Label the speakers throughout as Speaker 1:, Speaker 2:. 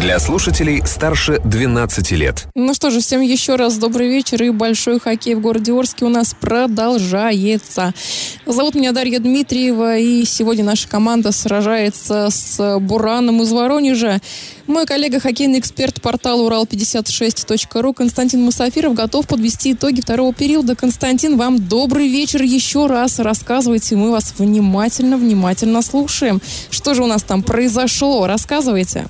Speaker 1: Для слушателей старше 12 лет.
Speaker 2: Ну что же, всем еще раз добрый вечер и большой хоккей в городе Орске у нас продолжается. Зовут меня Дарья Дмитриева и сегодня наша команда сражается с Бураном из Воронежа. Мой коллега, хоккейный эксперт портала Урал56.ру Константин Мусафиров готов подвести итоги второго периода. Константин, вам добрый вечер еще раз. Рассказывайте, мы вас внимательно-внимательно слушаем. Что же у нас там произошло? Рассказывайте.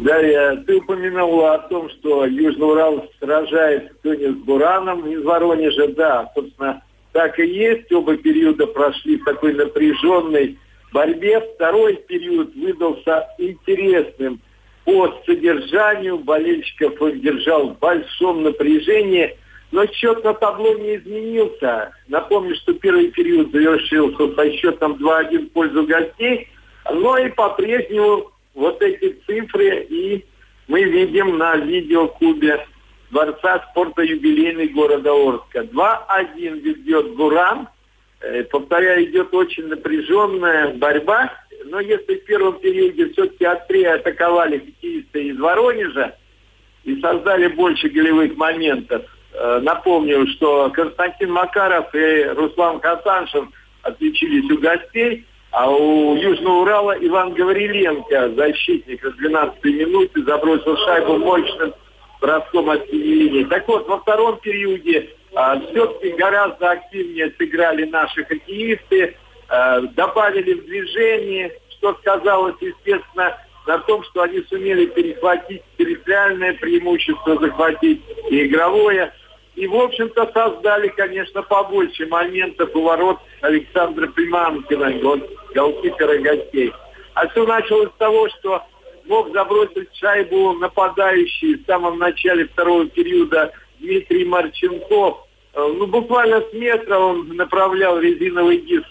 Speaker 3: Дарья, ты упомянула о том, что Южный Урал сражается сегодня с Бураном из Воронежа. Да, собственно, так и есть. Оба периода прошли в такой напряженной борьбе. Второй период выдался интересным по содержанию. Болельщиков он держал в большом напряжении. Но счет на табло не изменился. Напомню, что первый период завершился со счетом 2-1 в пользу гостей. Но и по-прежнему вот эти цифры и мы видим на видеокубе Дворца спорта юбилейный города Орска. 2-1 ведет Буран. Э, повторяю, идет очень напряженная борьба. Но если в первом периоде все-таки острее атаковали хоккеисты из Воронежа и создали больше голевых моментов, э, напомню, что Константин Макаров и Руслан Хасаншин отличились у гостей – а у Южного Урала Иван Гавриленко, защитник из 12-й минуты, забросил шайбу мощным броском от линии. Так вот, во втором периоде а, все-таки гораздо активнее сыграли наши хоккеисты, а, добавили в движение, что сказалось, естественно, на том, что они сумели перехватить территориальное преимущество, захватить и игровое. И, в общем-то, создали, конечно, побольше моментов у ворот Александра Приманкина, голкипера гостей. А все началось с того, что мог забросить шайбу нападающий в самом начале второго периода Дмитрий Марченков. Э, ну, буквально с метра он направлял резиновый диск,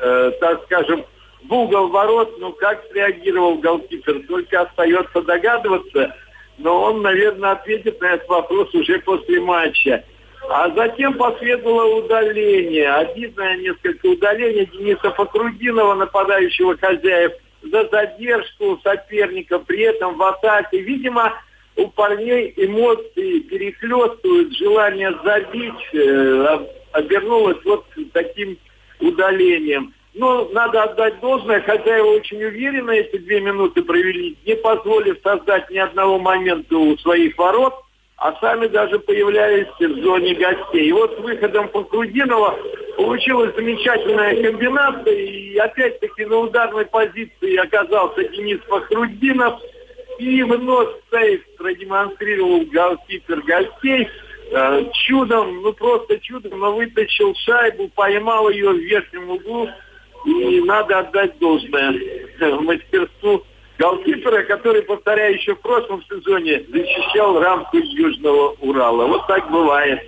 Speaker 3: э, так скажем, в угол ворот. Ну, как среагировал голкипер, только остается догадываться – но он, наверное, ответит на этот вопрос уже после матча. А затем последовало удаление, обидное несколько удаление Дениса Факрудинова, нападающего хозяев, за задержку соперника, при этом в атаке. Видимо, у парней эмоции перехлестывают, желание забить э, обернулось вот таким удалением. Ну, надо отдать должное, хозяева очень уверенно эти две минуты провели, не позволив создать ни одного момента у своих ворот, а сами даже появлялись в зоне гостей. И вот с выходом Факрудинова получилась замечательная комбинация, и опять-таки на ударной позиции оказался Денис Фахрудинов, и вновь сейф продемонстрировал голкипер гостей. Э, чудом, ну просто чудом, но вытащил шайбу, поймал ее в верхнем углу, и надо отдать должное мастерству голкипера, который, повторяю, еще в прошлом сезоне защищал рамку Южного Урала. Вот так бывает.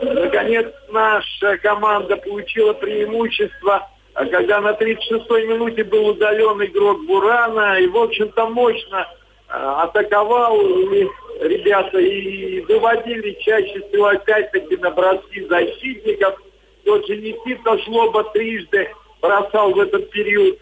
Speaker 3: Наконец, наша команда получила преимущество, а когда на 36-й минуте был удален игрок Бурана, и, в общем-то, мощно а, атаковал, и ребята и выводили чаще всего опять-таки на броски защитников. Тот же Никита Шлоба трижды бросал в этот период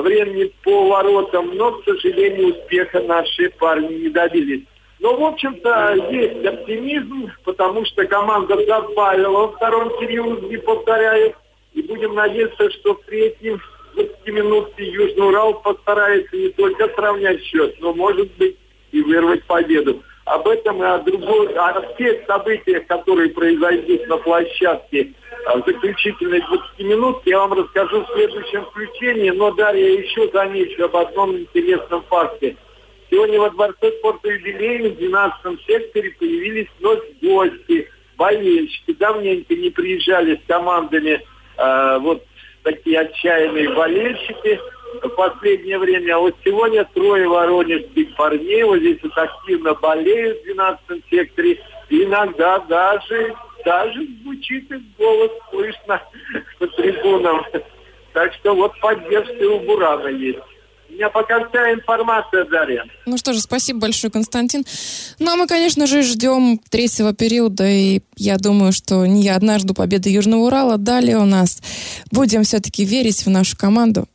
Speaker 3: времени по воротам, но, к сожалению, успеха наши парни не добились. Но, в общем-то, есть оптимизм, потому что команда добавила во втором периоде, повторяю, и будем надеяться, что в третьем 20 минутке Южный Урал постарается не только сравнять счет, но, может быть, и вырвать победу. Об этом и о, другой, о тех событиях, которые произойдут на площадке в заключительной 20 минут, я вам расскажу в следующем включении. Но, Дарья, еще замечу об одном интересном факте. Сегодня во Дворце спорта юбилейный в 12 секторе появились вновь гости, болельщики. Давненько не приезжали с командами э, вот такие отчаянные болельщики в последнее время. А вот сегодня трое воронежских парней вот здесь вот активно болеют в 12 секторе. иногда даже, даже звучит и голос слышно по трибунам. Так что вот поддержка у Бурана есть. У меня пока вся информация, Дарья.
Speaker 2: Ну что же, спасибо большое, Константин. Ну, а мы, конечно же, ждем третьего периода, и я думаю, что не я одна жду победы Южного Урала. Далее у нас будем все-таки верить в нашу команду.